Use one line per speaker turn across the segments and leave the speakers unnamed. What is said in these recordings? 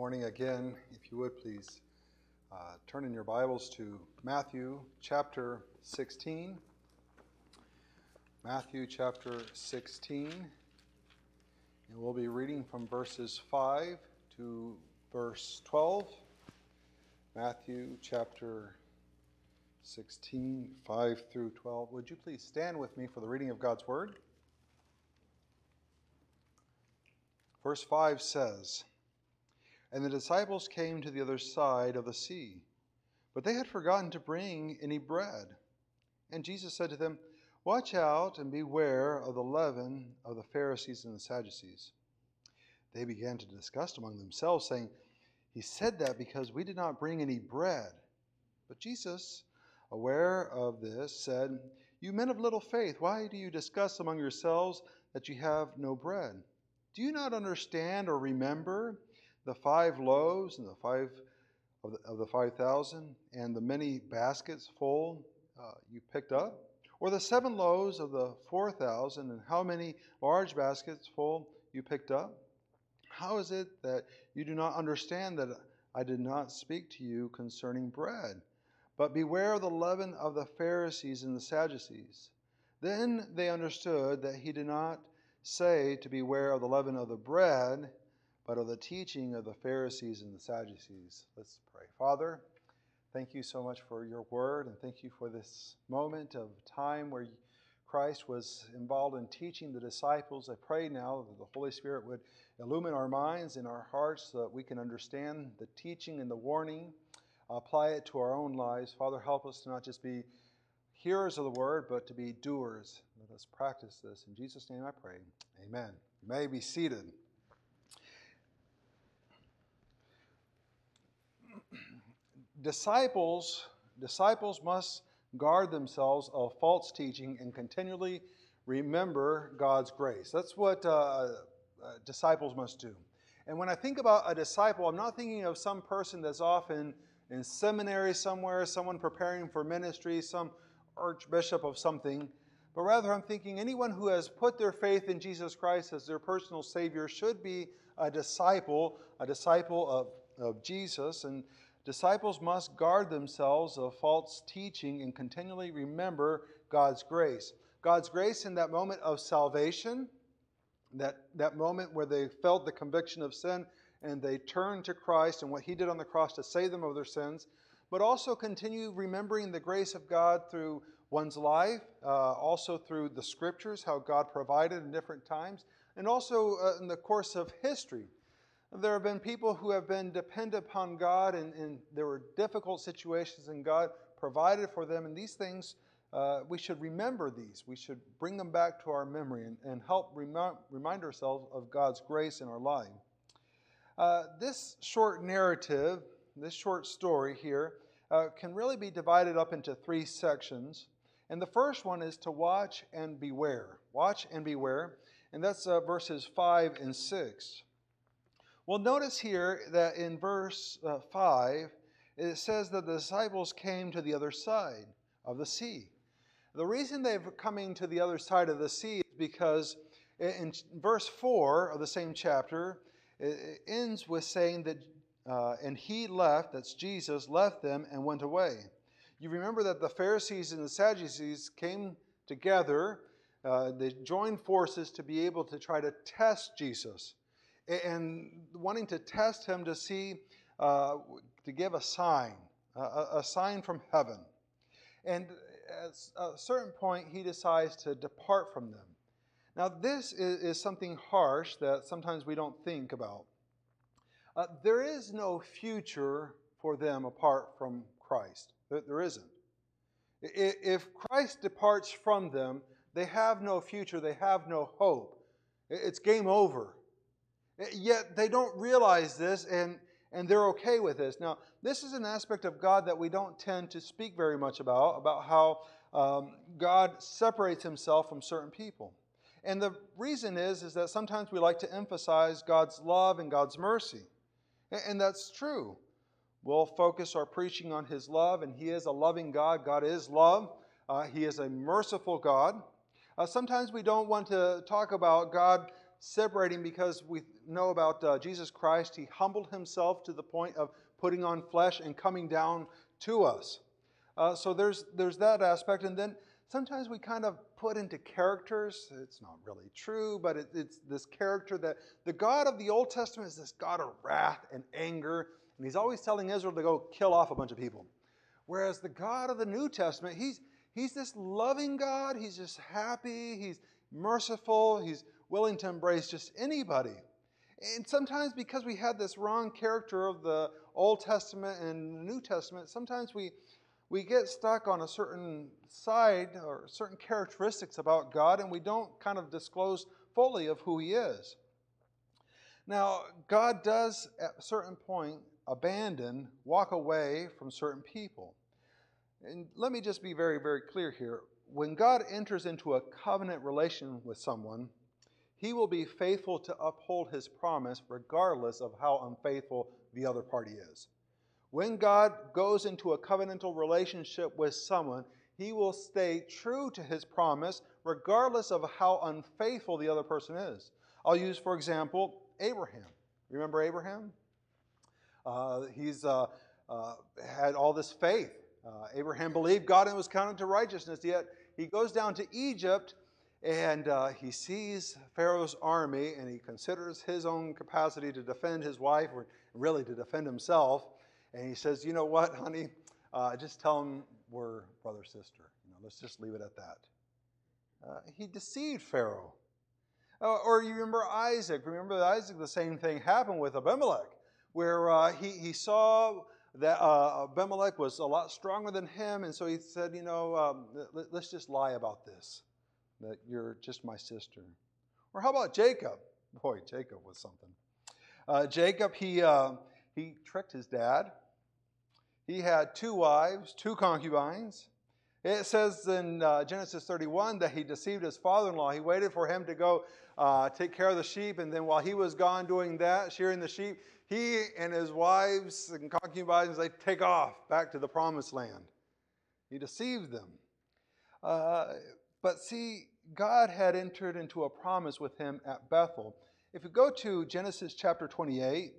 morning again. If you would please uh, turn in your Bibles to Matthew chapter 16. Matthew chapter 16. And we'll be reading from verses 5 to verse 12. Matthew chapter 16, 5 through 12. Would you please stand with me for the reading of God's Word? Verse 5 says, and the disciples came to the other side of the sea, but they had forgotten to bring any bread. And Jesus said to them, Watch out and beware of the leaven of the Pharisees and the Sadducees. They began to discuss among themselves, saying, He said that because we did not bring any bread. But Jesus, aware of this, said, You men of little faith, why do you discuss among yourselves that you have no bread? Do you not understand or remember? The five loaves and the five of the, of the 5,000 and the many baskets full uh, you picked up? Or the seven loaves of the 4,000 and how many large baskets full you picked up? How is it that you do not understand that I did not speak to you concerning bread? But beware of the leaven of the Pharisees and the Sadducees. Then they understood that he did not say to beware of the leaven of the bread, but of the teaching of the Pharisees and the Sadducees. Let's pray. Father, thank you so much for your word, and thank you for this moment of time where Christ was involved in teaching the disciples. I pray now that the Holy Spirit would illumine our minds and our hearts so that we can understand the teaching and the warning, apply it to our own lives. Father, help us to not just be hearers of the word, but to be doers. Let us practice this. In Jesus' name I pray. Amen. You may be seated. Disciples disciples must guard themselves of false teaching and continually remember God's grace. That's what uh, uh, disciples must do. And when I think about a disciple, I'm not thinking of some person that's often in seminary somewhere, someone preparing for ministry, some archbishop of something, but rather I'm thinking anyone who has put their faith in Jesus Christ as their personal Savior should be a disciple, a disciple of, of Jesus. And Disciples must guard themselves of false teaching and continually remember God's grace. God's grace in that moment of salvation, that, that moment where they felt the conviction of sin and they turned to Christ and what He did on the cross to save them of their sins, but also continue remembering the grace of God through one's life, uh, also through the scriptures, how God provided in different times, and also uh, in the course of history. There have been people who have been dependent upon God, and, and there were difficult situations, and God provided for them. And these things, uh, we should remember these. We should bring them back to our memory and, and help remind, remind ourselves of God's grace in our life. Uh, this short narrative, this short story here, uh, can really be divided up into three sections. And the first one is to watch and beware. Watch and beware. And that's uh, verses 5 and 6. Well, notice here that in verse uh, 5, it says that the disciples came to the other side of the sea. The reason they're coming to the other side of the sea is because in verse 4 of the same chapter, it ends with saying that, uh, and he left, that's Jesus, left them and went away. You remember that the Pharisees and the Sadducees came together, uh, they joined forces to be able to try to test Jesus and wanting to test him to see, uh, to give a sign, a, a sign from heaven. And at a certain point, he decides to depart from them. Now, this is, is something harsh that sometimes we don't think about. Uh, there is no future for them apart from Christ. There, there isn't. If Christ departs from them, they have no future, they have no hope. It's game over. Yet they don't realize this and, and they're okay with this. Now, this is an aspect of God that we don't tend to speak very much about, about how um, God separates himself from certain people. And the reason is, is that sometimes we like to emphasize God's love and God's mercy. And that's true. We'll focus our preaching on His love, and He is a loving God. God is love. Uh, he is a merciful God. Uh, sometimes we don't want to talk about God separating because we know about uh, Jesus Christ. He humbled himself to the point of putting on flesh and coming down to us. Uh, so there's, there's that aspect. And then sometimes we kind of put into characters. It's not really true, but it, it's this character that the God of the Old Testament is this God of wrath and anger, and he's always telling Israel to go kill off a bunch of people. Whereas the God of the New Testament, he's, he's this loving God. He's just happy. He's merciful. He's willing to embrace just anybody. And sometimes because we had this wrong character of the Old Testament and New Testament, sometimes we, we get stuck on a certain side or certain characteristics about God and we don't kind of disclose fully of who He is. Now, God does at a certain point abandon, walk away from certain people. And let me just be very, very clear here. When God enters into a covenant relation with someone, he will be faithful to uphold his promise regardless of how unfaithful the other party is. When God goes into a covenantal relationship with someone, he will stay true to his promise regardless of how unfaithful the other person is. I'll use, for example, Abraham. Remember Abraham? Uh, he's uh, uh, had all this faith. Uh, Abraham believed God and was counted to righteousness, yet he goes down to Egypt and uh, he sees Pharaoh's army and he considers his own capacity to defend his wife, or really to defend himself. And he says, You know what, honey? Uh, just tell him we're brother sister. You know, let's just leave it at that. Uh, he deceived Pharaoh. Uh, or you remember Isaac. Remember Isaac, the same thing happened with Abimelech, where uh, he, he saw that uh, Abimelech was a lot stronger than him, and so he said, You know, um, let, let's just lie about this that you're just my sister. Or how about Jacob? Boy, Jacob was something. Uh, Jacob, he, uh, he tricked his dad. He had two wives, two concubines. It says in uh, Genesis 31 that he deceived his father in law. He waited for him to go uh, take care of the sheep, and then while he was gone doing that, shearing the sheep, he and his wives and concubines, they take off back to the promised land. He deceived them. But see, God had entered into a promise with him at Bethel. If you go to Genesis chapter 28,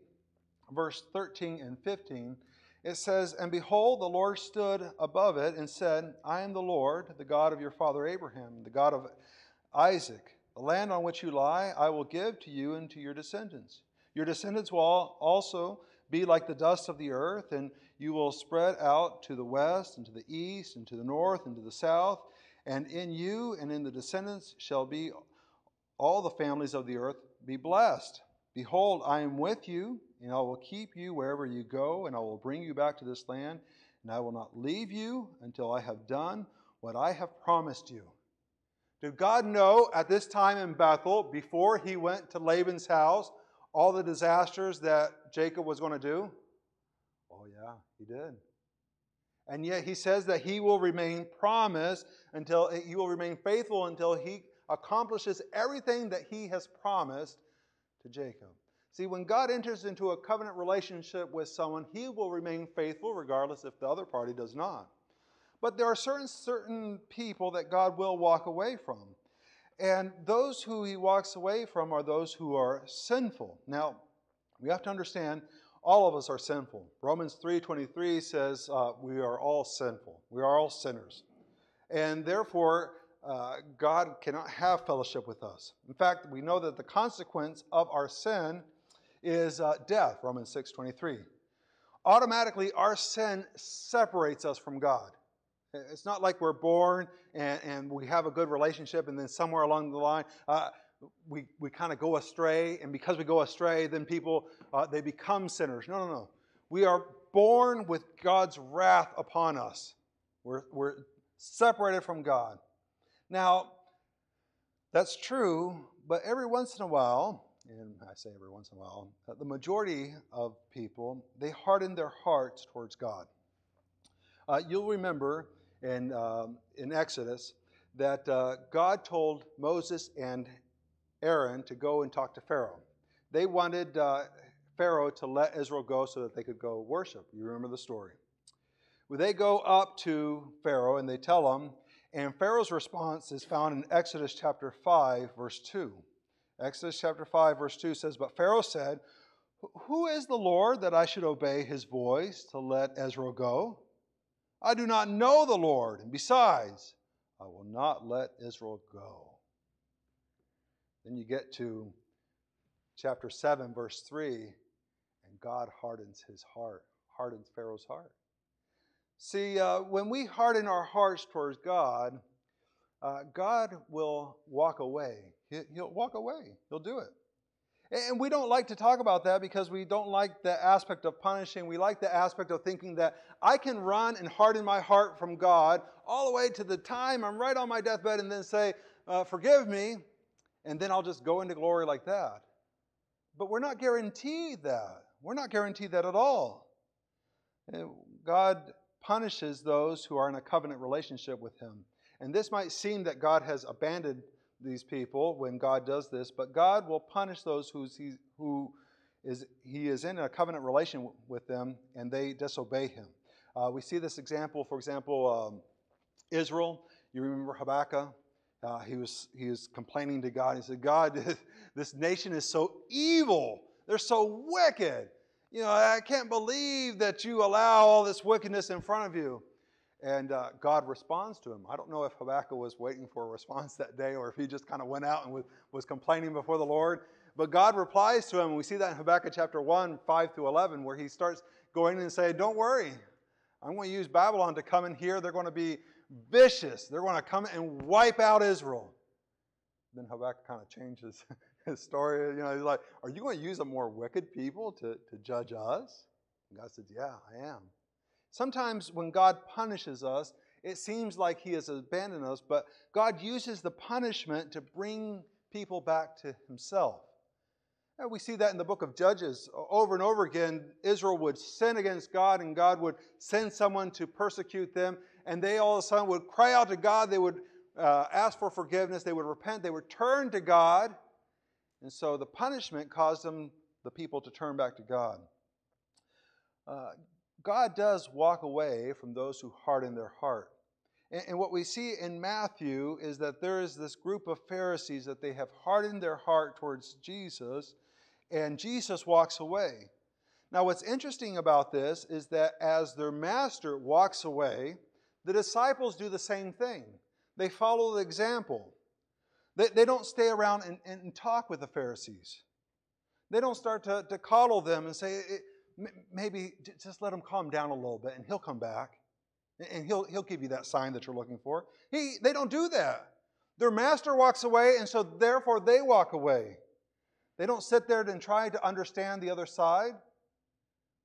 verse 13 and 15, it says, And behold, the Lord stood above it and said, I am the Lord, the God of your father Abraham, the God of Isaac. The land on which you lie, I will give to you and to your descendants. Your descendants will also be like the dust of the earth, and you will spread out to the west, and to the east, and to the north, and to the south and in you and in the descendants shall be all the families of the earth be blessed. Behold, I am with you, and I will keep you wherever you go, and I will bring you back to this land, and I will not leave you until I have done what I have promised you. Did God know at this time in Bethel, before he went to Laban's house, all the disasters that Jacob was going to do? Oh, yeah, he did. And yet he says that he will remain promised until he will remain faithful until he accomplishes everything that he has promised to Jacob. See, when God enters into a covenant relationship with someone, he will remain faithful regardless if the other party does not. But there are certain certain people that God will walk away from. And those who he walks away from are those who are sinful. Now, we have to understand all of us are sinful. Romans 3:23 says uh, we are all sinful. We are all sinners. And therefore, uh, God cannot have fellowship with us. In fact, we know that the consequence of our sin is uh, death, Romans 6:23. Automatically, our sin separates us from God. It's not like we're born and, and we have a good relationship, and then somewhere along the line, uh, we, we kind of go astray, and because we go astray, then people, uh, they become sinners. No, no, no. We are born with God's wrath upon us. We're, we're separated from God. Now, that's true, but every once in a while, and I say every once in a while, uh, the majority of people, they harden their hearts towards God. Uh, you'll remember in, um, in Exodus that uh, God told Moses and Aaron to go and talk to Pharaoh. They wanted uh, Pharaoh to let Israel go so that they could go worship. You remember the story. Well, they go up to Pharaoh and they tell him, and Pharaoh's response is found in Exodus chapter 5, verse 2. Exodus chapter 5, verse 2 says, But Pharaoh said, Who is the Lord that I should obey his voice to let Israel go? I do not know the Lord, and besides, I will not let Israel go. Then you get to chapter 7, verse 3, and God hardens his heart, hardens Pharaoh's heart. See, uh, when we harden our hearts towards God, uh, God will walk away. He'll walk away. He'll do it. And we don't like to talk about that because we don't like the aspect of punishing. We like the aspect of thinking that I can run and harden my heart from God all the way to the time I'm right on my deathbed and then say, uh, Forgive me, and then I'll just go into glory like that. But we're not guaranteed that. We're not guaranteed that at all. God punishes those who are in a covenant relationship with Him. And this might seem that God has abandoned these people when God does this, but God will punish those who's he, who is He is in a covenant relation with them and they disobey Him. Uh, we see this example, for example, um, Israel. You remember Habakkuk? Uh, he, was, he was complaining to God. He said, God, this nation is so evil. They're so wicked. You know, I can't believe that you allow all this wickedness in front of you. And uh, God responds to him. I don't know if Habakkuk was waiting for a response that day or if he just kind of went out and was, was complaining before the Lord. But God replies to him. And we see that in Habakkuk chapter 1, 5 through 11, where he starts going and saying, Don't worry. I'm going to use Babylon to come in here. They're going to be vicious. They're going to come and wipe out Israel. Then Habakkuk kind of changes his story. You know, he's like, Are you going to use a more wicked people to, to judge us? And God says, Yeah, I am. Sometimes when God punishes us, it seems like He has abandoned us, but God uses the punishment to bring people back to Himself. And we see that in the book of Judges. Over and over again, Israel would sin against God, and God would send someone to persecute them, and they all of a sudden would cry out to God. They would uh, ask for forgiveness. They would repent. They would turn to God. And so the punishment caused them, the people, to turn back to God. Uh, God does walk away from those who harden their heart. And, what we see in Matthew is that there is this group of Pharisees that they have hardened their heart towards Jesus, and Jesus walks away. Now, what's interesting about this is that as their master walks away, the disciples do the same thing. They follow the example. They, they don't stay around and, and talk with the Pharisees. They don't start to, to coddle them and say, eh, maybe just let him calm down a little bit and he'll come back and he'll, he'll give you that sign that you're looking for. He, they don't do that. Their master walks away, and so therefore they walk away. They don't sit there and try to understand the other side.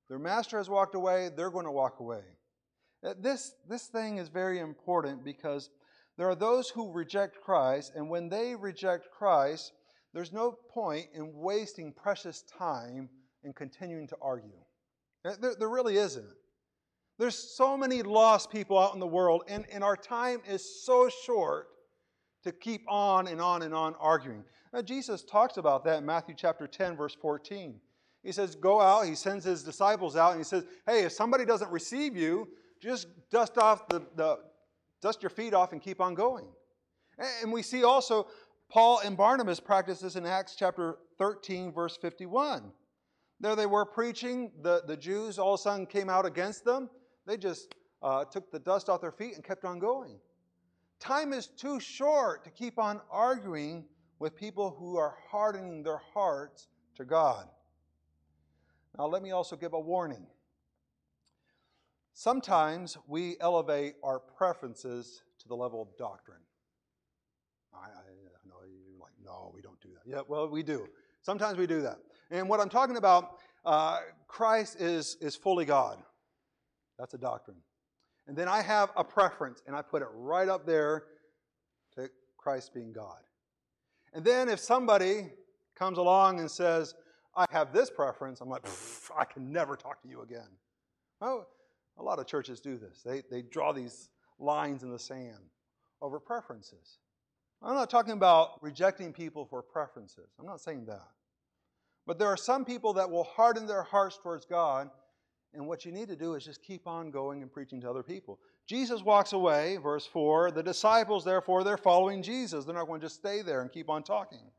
Their master has walked away, they're going to walk away. Uh, this, this thing is very important because there are those who reject Christ, and when they reject Christ, there's no point in wasting precious time and continuing to argue. There, there really isn't. There's so many lost people out in the world, and, and our time is so short to keep on and on and on arguing. Now, Jesus talks about that in Matthew chapter 10, verse 14. He says, Go out. He sends his disciples out, and he says, Hey, if somebody doesn't receive you, just dust off the, the dust your feet off and keep on going. And we see also Paul and Barnabas practice this in Acts chapter 13, verse 51. There they were preaching. The, the Jews all of a sudden came out against them. They just uh, took the dust off their feet and kept on going. Time is too short to keep on arguing with people who are hardening their hearts to God. Now, let me also give a warning. Sometimes we elevate our preferences to the level of doctrine. I, I, know you're like, no, we don't do that. Yeah, well, we do. Sometimes we do that. And what I'm talking about, uh, Christ is, is fully God. That's a doctrine. And then I have a preference, and I put it right up there to Christ being God. And then if somebody comes along and says, I have this preference, I'm like, I can never talk to you again. Well, a lot of churches do this. They, they draw these lines in the sand over preferences. I'm not talking about rejecting people for preferences. I'm not saying that. But there are some people that will harden their hearts towards God, and what you need to do is just keep on going and preaching to other people. Jesus walks away, verse 4. The disciples, therefore, they're following Jesus. They're not going to just stay there and keep on talking.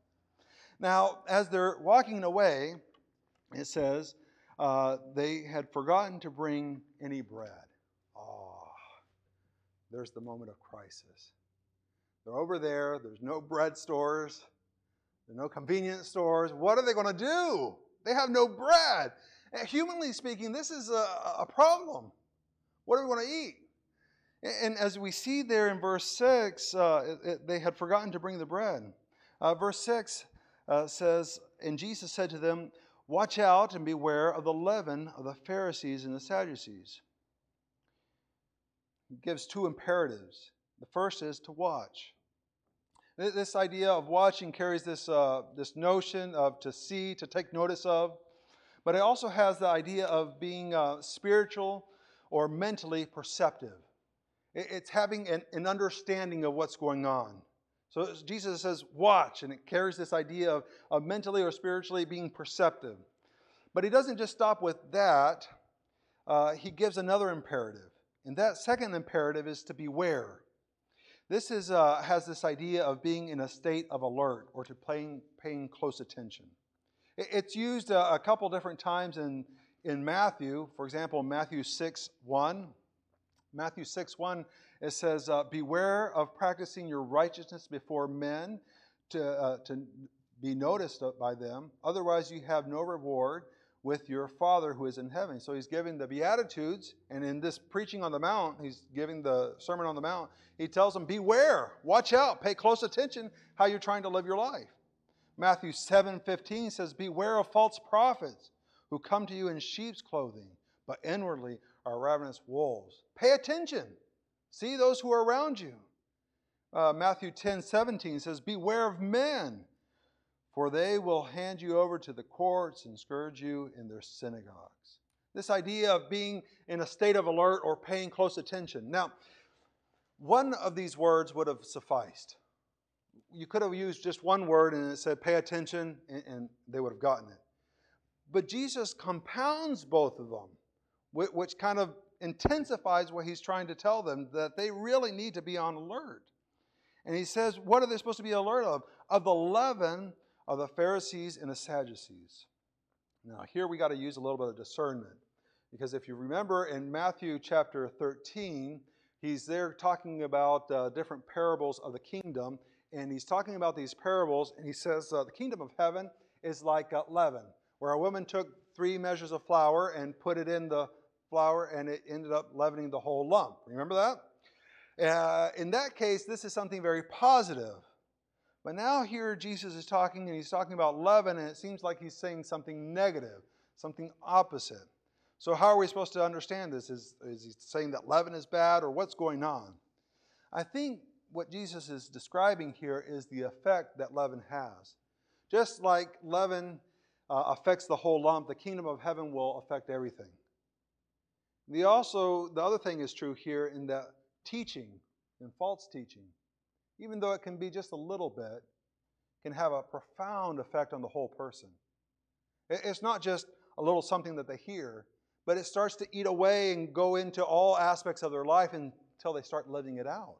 Now, as they're walking away, it says uh, they had forgotten to bring any bread. Oh, there's the moment of crisis. They're over there, there's no bread stores, there's no convenience stores. What are they going to do? They have no bread. Humanly speaking, this is a, a problem. What are we going to eat? And as we see there in verse 6, uh, it, it, they had forgotten to bring the bread. Uh, verse 6 uh, says, And Jesus said to them, Watch out and beware of the leaven of the Pharisees and the Sadducees. He gives two imperatives. The first is to watch. This idea of watching carries this, uh, this notion of to see, to take notice of, but it also has the idea of being uh, spiritual or mentally perceptive. It's having an, an understanding of what's going on. So Jesus says, watch, and it carries this idea of, of mentally or spiritually being perceptive. But he doesn't just stop with that, uh, he gives another imperative. And that second imperative is to beware. This is, uh, has this idea of being in a state of alert or to paying, paying close attention. It's used a, a couple different times in, in Matthew. For example, Matthew 6 1. Matthew 6 1, it says, uh, Beware of practicing your righteousness before men to, uh, to be noticed by them. Otherwise, you have no reward with your Father who is in heaven. So he's giving the Beatitudes, and in this preaching on the Mount, he's giving the Sermon on the Mount. He tells them, Beware, watch out, pay close attention how you're trying to live your life. Matthew 7 15 says, Beware of false prophets who come to you in sheep's clothing, but inwardly are ravenous wolves. Pay attention. See those who are around you. Uh, Matthew 10 17 says, Beware of men for they will hand you over to the courts and scourge you in their synagogues. This idea of being in a state of alert or paying close attention. Now, one of these words would have sufficed. You could have used just one word and it said pay attention, and, they would have gotten it. But Jesus compounds both of them, which kind of intensifies what he's trying to tell them that they really need to be on alert. And he says, What are they supposed to be alert of? Of the leaven of the Pharisees and the Sadducees. Now, here we got to use a little bit of discernment. Because if you remember in Matthew chapter 13, he's there talking about uh, different parables of the kingdom. And he's talking about these parables, and he says, uh, The kingdom of heaven is like uh, leaven, where a woman took three measures of flour and put it in the flour, and it ended up leavening the whole lump. Remember that? Uh, in that case, this is something very positive. But now here Jesus is talking and he's talking about leaven, and it seems like he's saying something negative, something opposite. So, how are we supposed to understand this? Is, is he saying that leaven is bad, or what's going on? I think what Jesus is describing here is the effect that leaven has. Just like leaven uh, affects the whole lump, the kingdom of heaven will affect everything. The also the other thing is true here in that teaching, in false teaching, even though it can be just a little bit, can have a profound effect on the whole person. It's not just a little something that they hear, but it starts to eat away and go into all aspects of their life until they start living it out.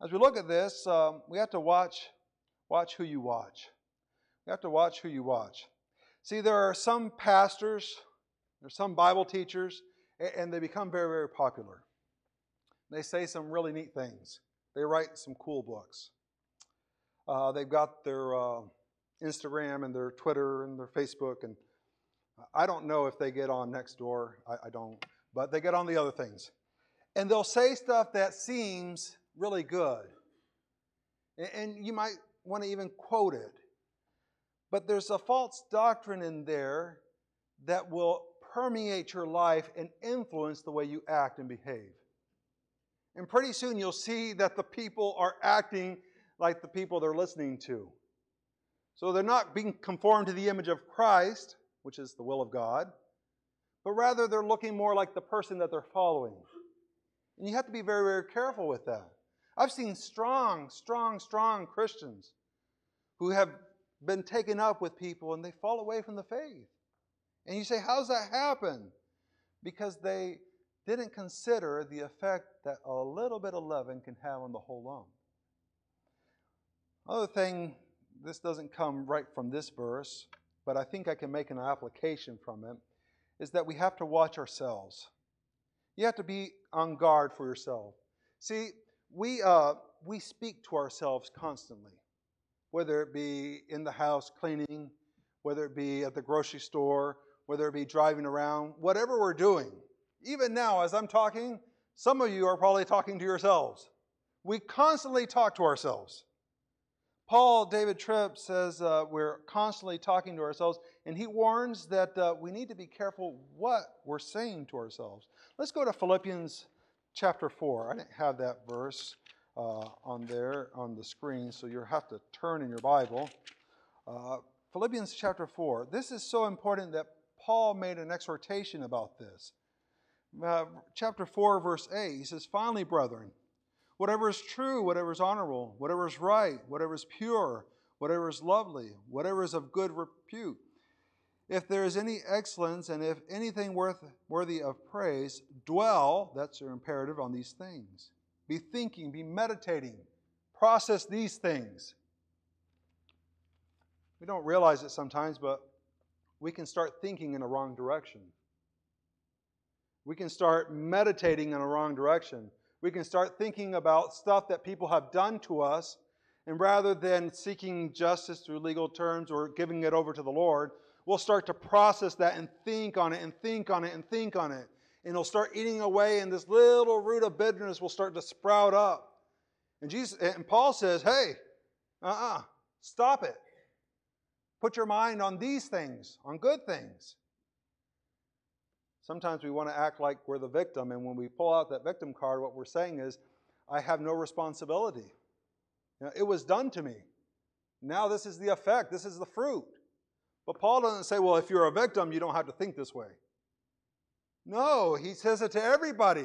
As we look at this, um, we have to watch, watch who you watch. We have to watch who you watch. See, there are some pastors, there's some Bible teachers, and they become very, very popular. They say some really neat things. They write some cool books. Uh, they've got their uh, Instagram and their Twitter and their Facebook, and I don't know if they get on Nextdoor. I, I don't, but they get on the other things, and they'll say stuff that seems really good, and, you might want to even quote it. But there's a false doctrine in there that will permeate your life and influence the way you act and behave. And pretty soon you'll see that the people are acting like the people they're listening to. So they're not being conformed to the image of Christ, which is the will of God, but rather they're looking more like the person that they're following. And you have to be very, very careful with that. I've seen strong, strong, strong Christians who have been taken up with people and they fall away from the faith. And you say, How's that happen? Because they didn't consider the effect that a little bit of leaven can have on the whole lump. Other thing this doesn't come right from this verse, but I think I can make an application from it, is that we have to watch ourselves. You have to be on guard for yourself. See, we, uh, we speak to ourselves constantly, whether it be in the house cleaning, whether it be at the grocery store, whether it be driving around, whatever we're doing. Even now, as I'm talking, some of you are probably talking to yourselves. We constantly talk to ourselves. Paul David Tripp says uh, we're constantly talking to ourselves, and he warns that uh, we need to be careful what we're saying to ourselves. Let's go to Philippians chapter 4. I didn't have that verse uh, on there on the screen, so you'll have to turn in your Bible. Uh, Philippians chapter 4. This is so important that Paul made an exhortation about this. Uh, chapter 4, verse 8, he says, Finally, brethren, whatever is true, whatever is honorable, whatever is right, whatever is pure, whatever is lovely, whatever is of good repute. If there is any excellence and if anything worth, worthy of praise, dwell, that's your imperative, on these things. Be thinking, be meditating, process these things. We don't realize it sometimes, but we can start thinking in a wrong direction. We can start meditating in a wrong direction we can start thinking about stuff that people have done to us, and rather than seeking justice through legal terms or giving it over to the Lord, we'll start to process that and think on it and think on it and think on it. And it'll start eating away, and this little root of bitterness will start to sprout up. And Jesus and Paul says, Hey, uh-uh, stop it. Put your mind on these things, on good things. Sometimes we want to act like we're the victim, and when we pull out that victim card, what we're saying is, I have no responsibility. It was done to me. Now this is the effect, this is the fruit. But Paul doesn't say, well, if you're a victim, you don't have to think this way. No, he says it to everybody.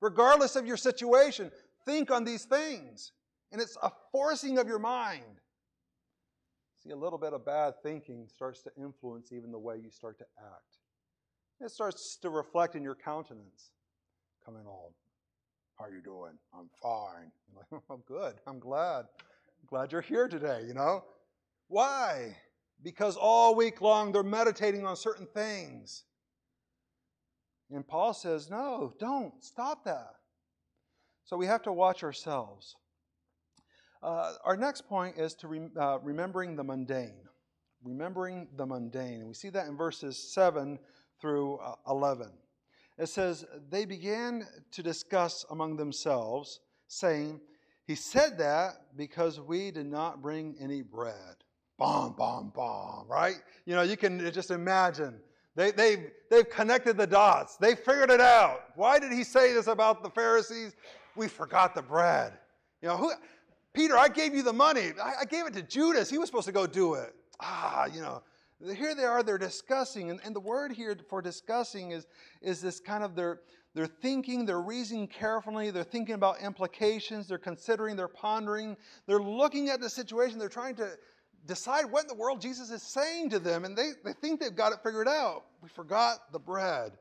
Regardless of your situation, think on these things. And it's a forcing of your mind. See, a little bit of bad thinking starts to influence even the way you start to act. It starts to reflect in your countenance. Coming all, how are you doing? I'm fine. I'm I'm good. I'm glad. I'm glad you're here today, you know? Why? Because all week long they're meditating on certain things. And Paul says, no, don't. Stop that. So we have to watch ourselves. Uh, our next point is to re- uh, remembering the mundane. Remembering the mundane. And we see that in verses 7 through uh, 11. It says, They began to discuss among themselves, saying, He said that because we did not bring any bread. Bomb, bomb, bomb, right? You know, you can just imagine. They, they've, they've connected the dots. They figured it out. Why did he say this about the Pharisees? We forgot the bread. You know, who, Peter, I gave you the money. I, I gave it to Judas. He was supposed to go do it. Ah, you know, here they are, they're discussing, and, and the word here for discussing is, is this kind of they're, they're thinking, they're reasoning carefully, they're thinking about implications, they're considering, they're pondering, they're looking at the situation, they're trying to decide what in the world Jesus is saying to them, and they, they think they've got it figured out. We forgot the bread.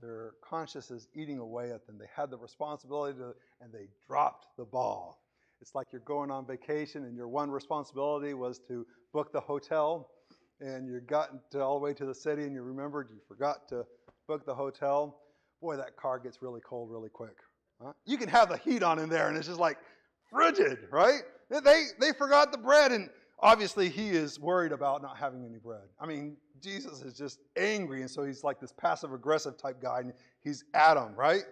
Their conscience is eating away at them. They had the responsibility to, and they dropped the ball. It's like you're going on vacation and your one responsibility was to book the hotel and you got all the way to the city and you remembered you forgot to book the hotel. Boy, that car gets really cold really quick. Huh? You can have the heat on in there and it's just like frigid, right? They, they forgot the bread and obviously he is worried about not having any bread. I mean, Jesus is just angry and so he's like this passive aggressive type guy and he's at him, right?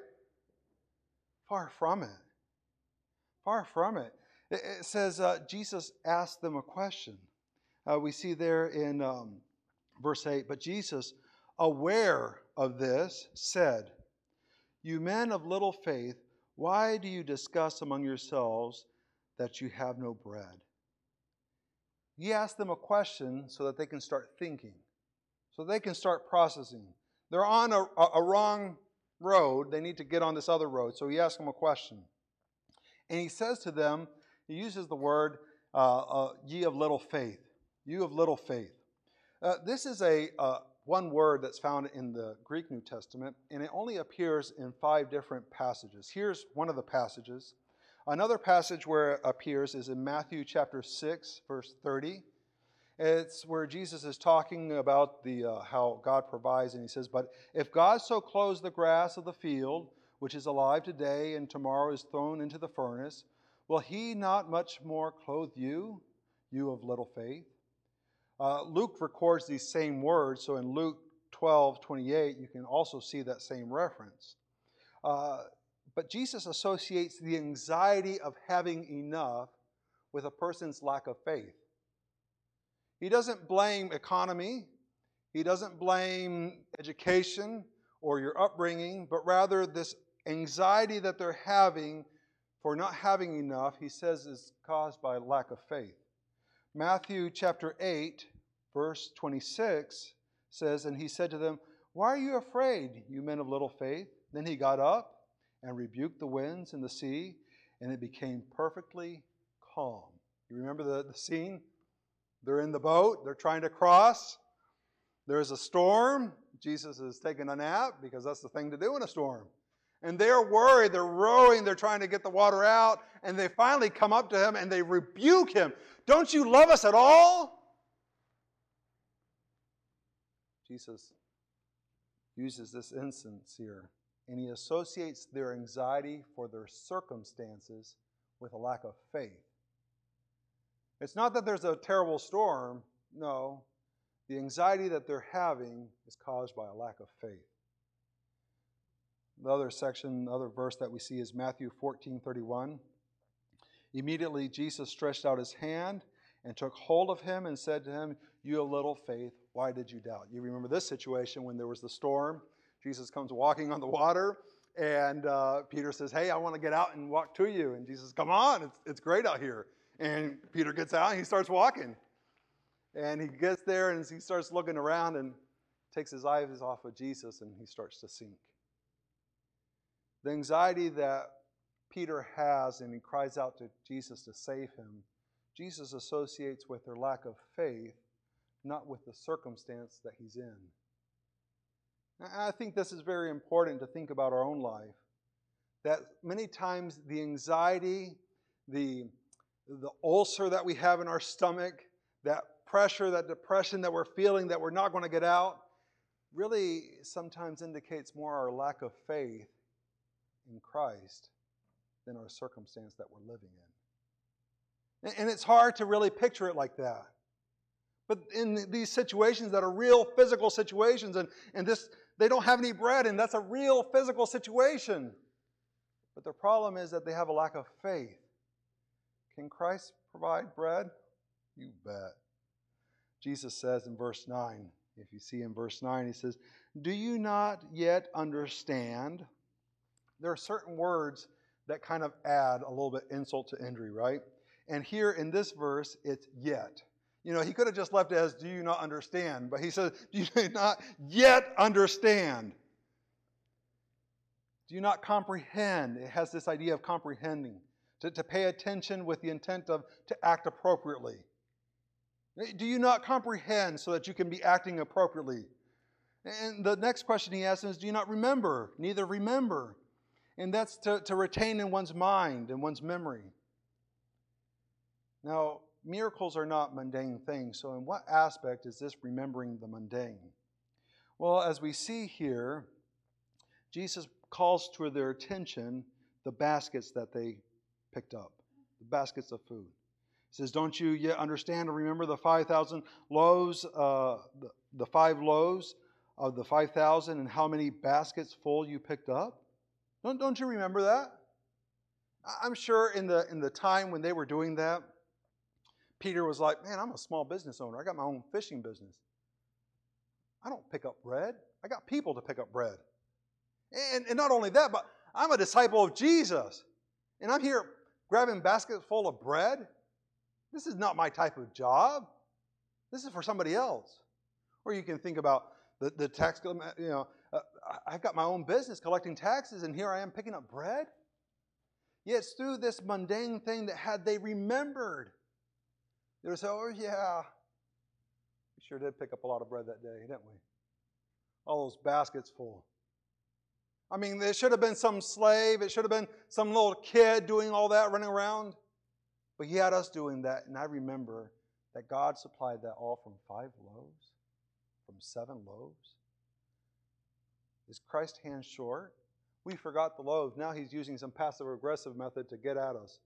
Far from it. Far from it. It says uh, Jesus asked them a question. Uh, we see there in um, verse 8, but Jesus, aware of this, said, You men of little faith, why do you discuss among yourselves that you have no bread? He asked them a question so that they can start thinking, so they can start processing. They're on a, a wrong road. They need to get on this other road. So he asked them a question. And he says to them, he uses the word, uh, uh, ye of little faith. You of little faith. Uh, this is a uh, one word that's found in the Greek New Testament, and it only appears in five different passages. Here's one of the passages Another passage where it appears is in Matthew chapter 6, verse 30. It's where Jesus is talking about the, uh, how God provides, and he says, But if God so clothes the grass of the field, which is alive today and tomorrow is thrown into the furnace, will he not much more clothe you, you of little faith? Uh, Luke records these same words, so in Luke 12 28, you can also see that same reference. Uh, but Jesus associates the anxiety of having enough with a person's lack of faith. He doesn't blame economy, he doesn't blame education or your upbringing, but rather this anxiety that they're having for not having enough, he says, is caused by lack of faith. Matthew chapter 8, verse 26 says, And he said to them, Why are you afraid, you men of little faith? Then he got up and rebuked the winds and the sea, and it became perfectly calm. You remember the, the scene? They're in the boat, they're trying to cross. There's a storm. Jesus is taking a nap because that's the thing to do in a storm. And they're worried, they're rowing, they're trying to get the water out, and they finally come up to him and they rebuke him. Don't you love us at all? Jesus uses this instance here, and he associates their anxiety for their circumstances with a lack of faith. It's not that there's a terrible storm. No. The anxiety that they're having is caused by a lack of faith. The other section, the other verse that we see is Matthew 14 31. Immediately Jesus stretched out his hand and took hold of him and said to him, You have little faith, why did you doubt? You remember this situation when there was the storm. Jesus comes walking on the water, and uh, Peter says, Hey, I want to get out and walk to you. And Jesus, Come on, it's, it's great out here. And Peter gets out and he starts walking. And he gets there and he starts looking around and takes his eyes off of Jesus and he starts to sink. The anxiety that Peter has and he cries out to Jesus to save him, Jesus associates with their lack of faith, not with the circumstance that he's in. I think this is very important to think about our own life. That many times the anxiety, the the ulcer that we have in our stomach, that pressure, that depression that we're feeling that we're not going to get out, really sometimes indicates more our lack of faith in Christ than our circumstance that we're living in. And it's hard to really picture it like that. But in these situations that are real physical situations, and, and this they don't have any bread, and that's a real physical situation. But the problem is that they have a lack of faith. Can Christ provide bread? You bet. Jesus says in verse 9, if you see in verse 9, he says, Do you not yet understand? There are certain words that kind of add a little bit insult to injury, right? And here in this verse, it's yet. You know, he could have just left it as, Do you not understand? But he says, Do you not yet understand? Do you not comprehend? It has this idea of comprehending to, to pay attention with the intent of to act appropriately. Do you not comprehend so that you can be acting appropriately? And the next question he asks is, Do you not remember? Neither remember. And that's to, to retain in one's mind and one's memory. Now, miracles are not mundane things, so in what aspect is this remembering the mundane? Well, as we see here, Jesus calls to their attention the baskets that they picked up, the baskets of food. He says, Don't you yet understand or remember the 5,000 loaves, uh, the, the five loaves of the 5,000 and how many baskets full you picked up? Don't, don't you remember that? I'm sure in the, in the time when they were doing that, Peter was like, Man, I'm a small business owner. I got my own fishing business. I don't pick up bread. I got people to pick up bread. And, and not only that, but I'm a disciple of Jesus. And I'm here grabbing baskets full of bread. This is not my type of job. This is for somebody else. Or you can think about the, the tax, you know, uh, I've got my own business collecting taxes, and here I am picking up bread. Yet it's through this mundane thing that had they remembered, they would say, oh, yeah, we sure did pick up a lot of bread that day, didn't we? All those baskets full. I mean, it should have been some slave, it should have been some little kid doing all that, running around. But he had us doing that, and I remember that God supplied that all from five loaves, from seven loaves. Is Christ's hand short? We forgot the loaves. Now he's using some passive aggressive method to get at us.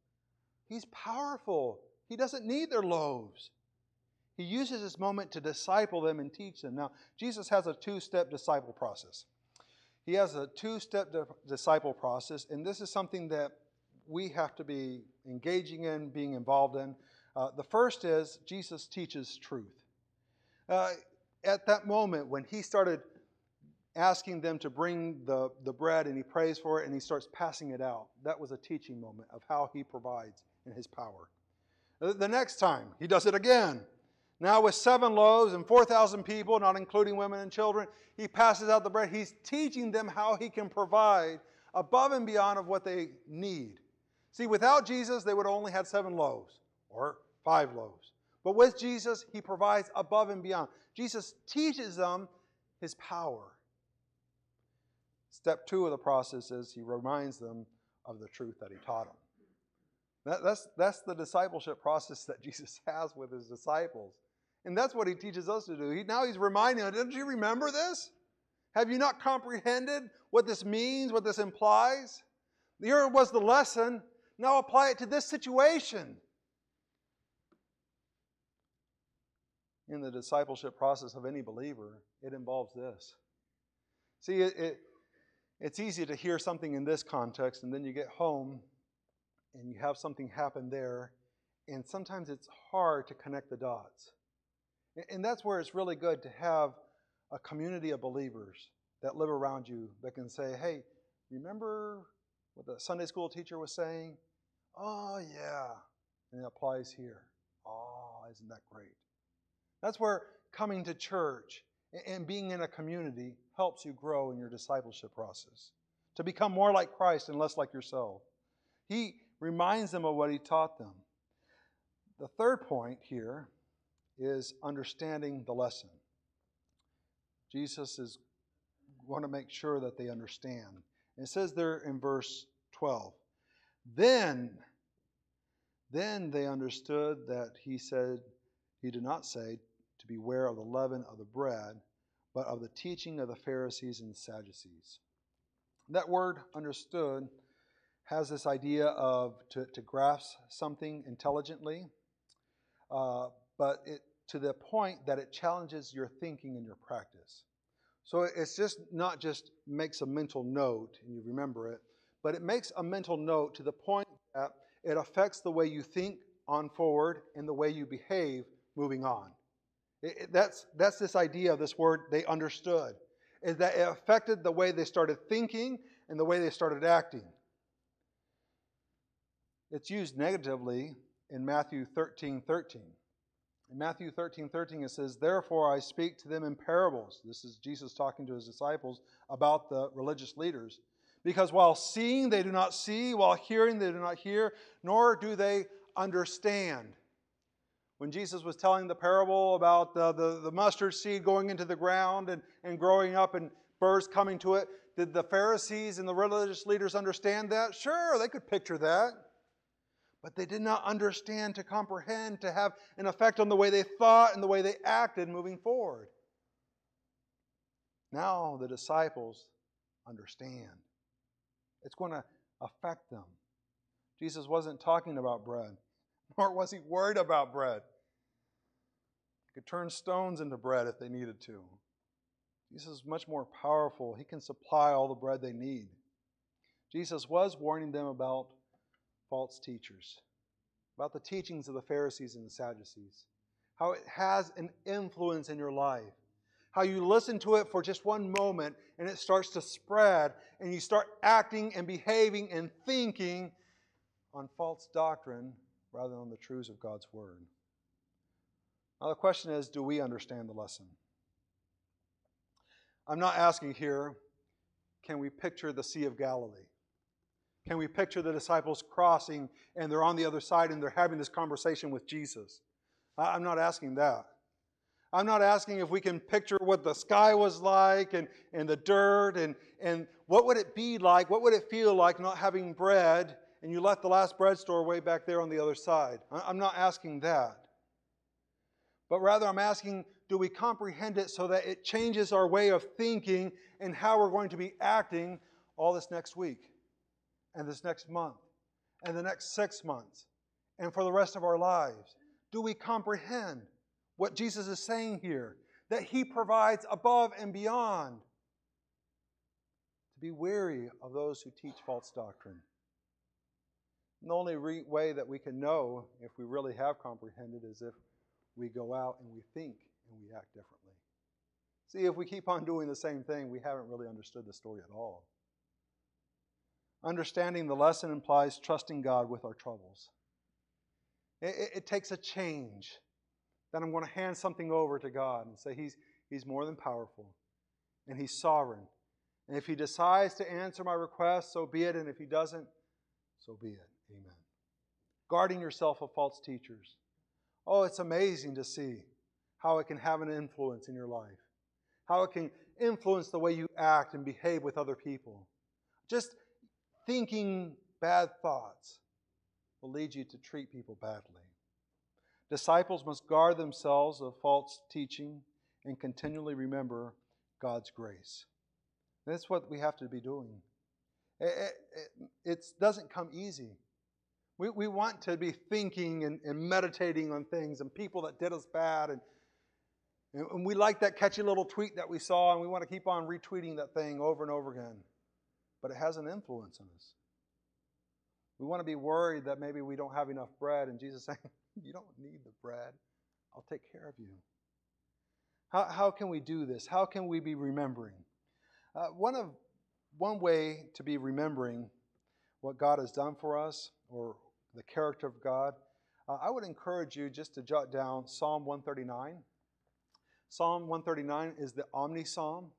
He's powerful. He doesn't need their loaves. He uses this moment to disciple them and teach them. Now, Jesus has a two step disciple process. He has a two step disciple process, and this is something that we have to be engaging in, being involved in. Uh, the first is Jesus teaches truth. Uh, at that moment, when he started asking them to bring the, the bread and he prays for it and he starts passing it out, that was a teaching moment of how he provides in his power. The next time, he does it again. Now, with seven loaves and 4,000 people, not including women and children, he passes out the bread. He's teaching them how he can provide above and beyond of what they need. See, without Jesus, they would only had seven loaves or five loaves. But with Jesus, he provides above and beyond. Jesus teaches them his power. Step two of the process is he reminds them of the truth that he taught them. That, that's, that's the discipleship process that Jesus has with his disciples. And that's what he teaches us to do. He, now he's reminding us, didn't you remember this? Have you not comprehended what this means, what this implies? Here was the lesson. Now apply it to this situation. In the discipleship process of any believer, it involves this. See, it, it, it's easy to hear something in this context, and then you get home and you have something happen there, and sometimes it's hard to connect the dots. And that's where it's really good to have a community of believers that live around you that can say, hey, remember what the Sunday school teacher was saying? Oh, yeah. And it applies here. Oh, isn't that great? That's where coming to church and being in a community helps you grow in your discipleship process to become more like Christ and less like yourself. He reminds them of what he taught them. The third point here is understanding the lesson. Jesus is want to make sure that they understand. And it says there in verse 12, then, then they understood that he said, he did not say to beware of the leaven of the bread, but of the teaching of the Pharisees and Sadducees. That word understood has this idea of to, to grasp something intelligently, uh, but it, to the point that it challenges your thinking and your practice. So it's just not just makes a mental note and you remember it, but it makes a mental note to the point that it affects the way you think on forward and the way you behave moving on. It, it, that's, that's this idea of this word they understood, is that it affected the way they started thinking and the way they started acting. It's used negatively in Matthew 13 13. In Matthew 13 13, it says, Therefore I speak to them in parables. This is Jesus talking to his disciples about the religious leaders. Because while seeing, they do not see, while hearing, they do not hear, nor do they understand. When Jesus was telling the parable about the, the, the mustard seed going into the ground and, and growing up and birds coming to it, did the Pharisees and the religious leaders understand that? Sure, they could picture that but they did not understand to comprehend, to have an effect on the way they thought and the way they acted moving forward. Now the disciples understand. It's going to affect them. Jesus wasn't talking about bread, nor was he worried about bread. He could turn stones into bread if they needed to. Jesus is much more powerful. He can supply all the bread they need. Jesus was warning them about false teachers, about the teachings of the Pharisees and the Sadducees, how it has an influence in your life, how you listen to it for just one moment and it starts to spread, and you start acting and behaving and thinking on false doctrine rather than on the truths of God's Word. Now, the question is do we understand the lesson? I'm not asking here, can we picture the Sea of Galilee? Can we picture the disciples crossing and they're on the other side and they're having this conversation with Jesus? I'm not asking that. I'm not asking if we can picture what the sky was like and, and the dirt and, and what would it be like? What would it feel like not having bread and you left the last bread store way back there on the other side? I'm not asking that. But rather, I'm asking, do we comprehend it so that it changes our way of thinking and how we're going to be acting all this next week and this next month and the next six months and for the rest of our lives? Do we comprehend what Jesus is saying here? That He provides above and beyond. To be wary of those who teach false doctrine. And the only re- way that we can know if we really have comprehended is if we go out and we think and we act differently. See, if we keep on doing the same thing, we haven't really understood the story at all. Understanding the lesson implies trusting God with our troubles. It, it, it takes a change. That I'm going to hand something over to God and say he's, he's more than powerful and He's sovereign. And if He decides to answer my request, so be it. And if He doesn't, so be it. Amen. Guarding yourself of false teachers. Oh, it's amazing to see how it can have an influence in your life, how it can influence the way you act and behave with other people. Just thinking bad thoughts will lead you to treat people badly. Disciples must guard themselves of false teaching and continually remember God's grace. That's what we have to be doing. It, it, it doesn't come easy. We, we want to be thinking and, and meditating on things and people that did us bad. And, and we like that catchy little tweet that we saw, and we want to keep on retweeting that thing over and over again. But it has an influence on us. We want to be worried that maybe we don't have enough bread, and Jesus saying, You don't need the bread. I'll take care of you. How, how can we do this? How can we be remembering? Uh, one, of, one way to be remembering what God has done for us or the character of God, uh, I would encourage you just to jot down Psalm 139. Psalm 139 is the omni psalm.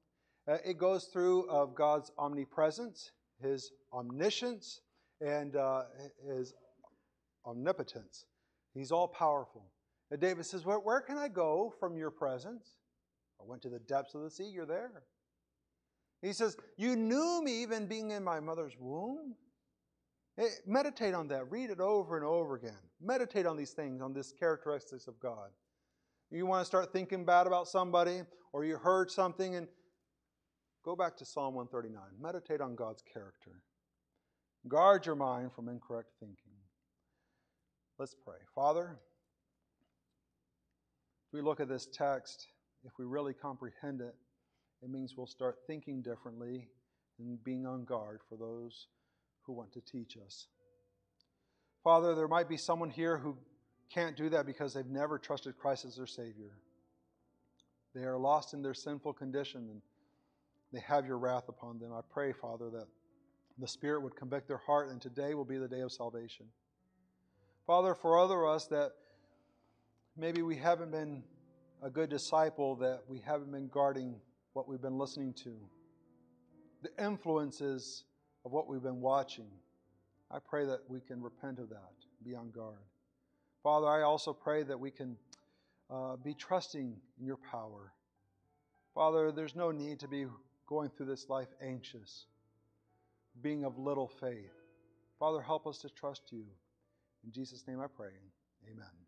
Uh, it goes through of God's omnipresence, His omniscience, and uh, His omnipotence. He's all powerful. And David says, where, where can I go from your presence? I went to the depths of the sea, you're there. He says, You knew me even being in my mother's womb. Hey, meditate on that. Read it over and over again. Meditate on these things, on these characteristics of God. You want to start thinking bad about somebody, or you heard something, and go back to Psalm 139. Meditate on God's character. Guard your mind from incorrect thinking. Let's pray. Father, if we look at this text, if we really comprehend it, it means we'll start thinking differently and being on guard for those who want to teach us. Father, there might be someone here who can't do that because they've never trusted Christ as their Savior. They are lost in their sinful condition and they have your wrath upon them. I pray, Father, that the Spirit would convict their heart, and today will be the day of salvation. Father, for other us that maybe we haven't been a good disciple, that we haven't been guarding what we've been listening to, the influences of what we've been watching, I pray that we can repent of that, be on guard. Father, I also pray that we can uh, be trusting in your power. Father, there's no need to be going through this life anxious, being of little faith. Father, help us to trust you. In Jesus' name I pray. Amen.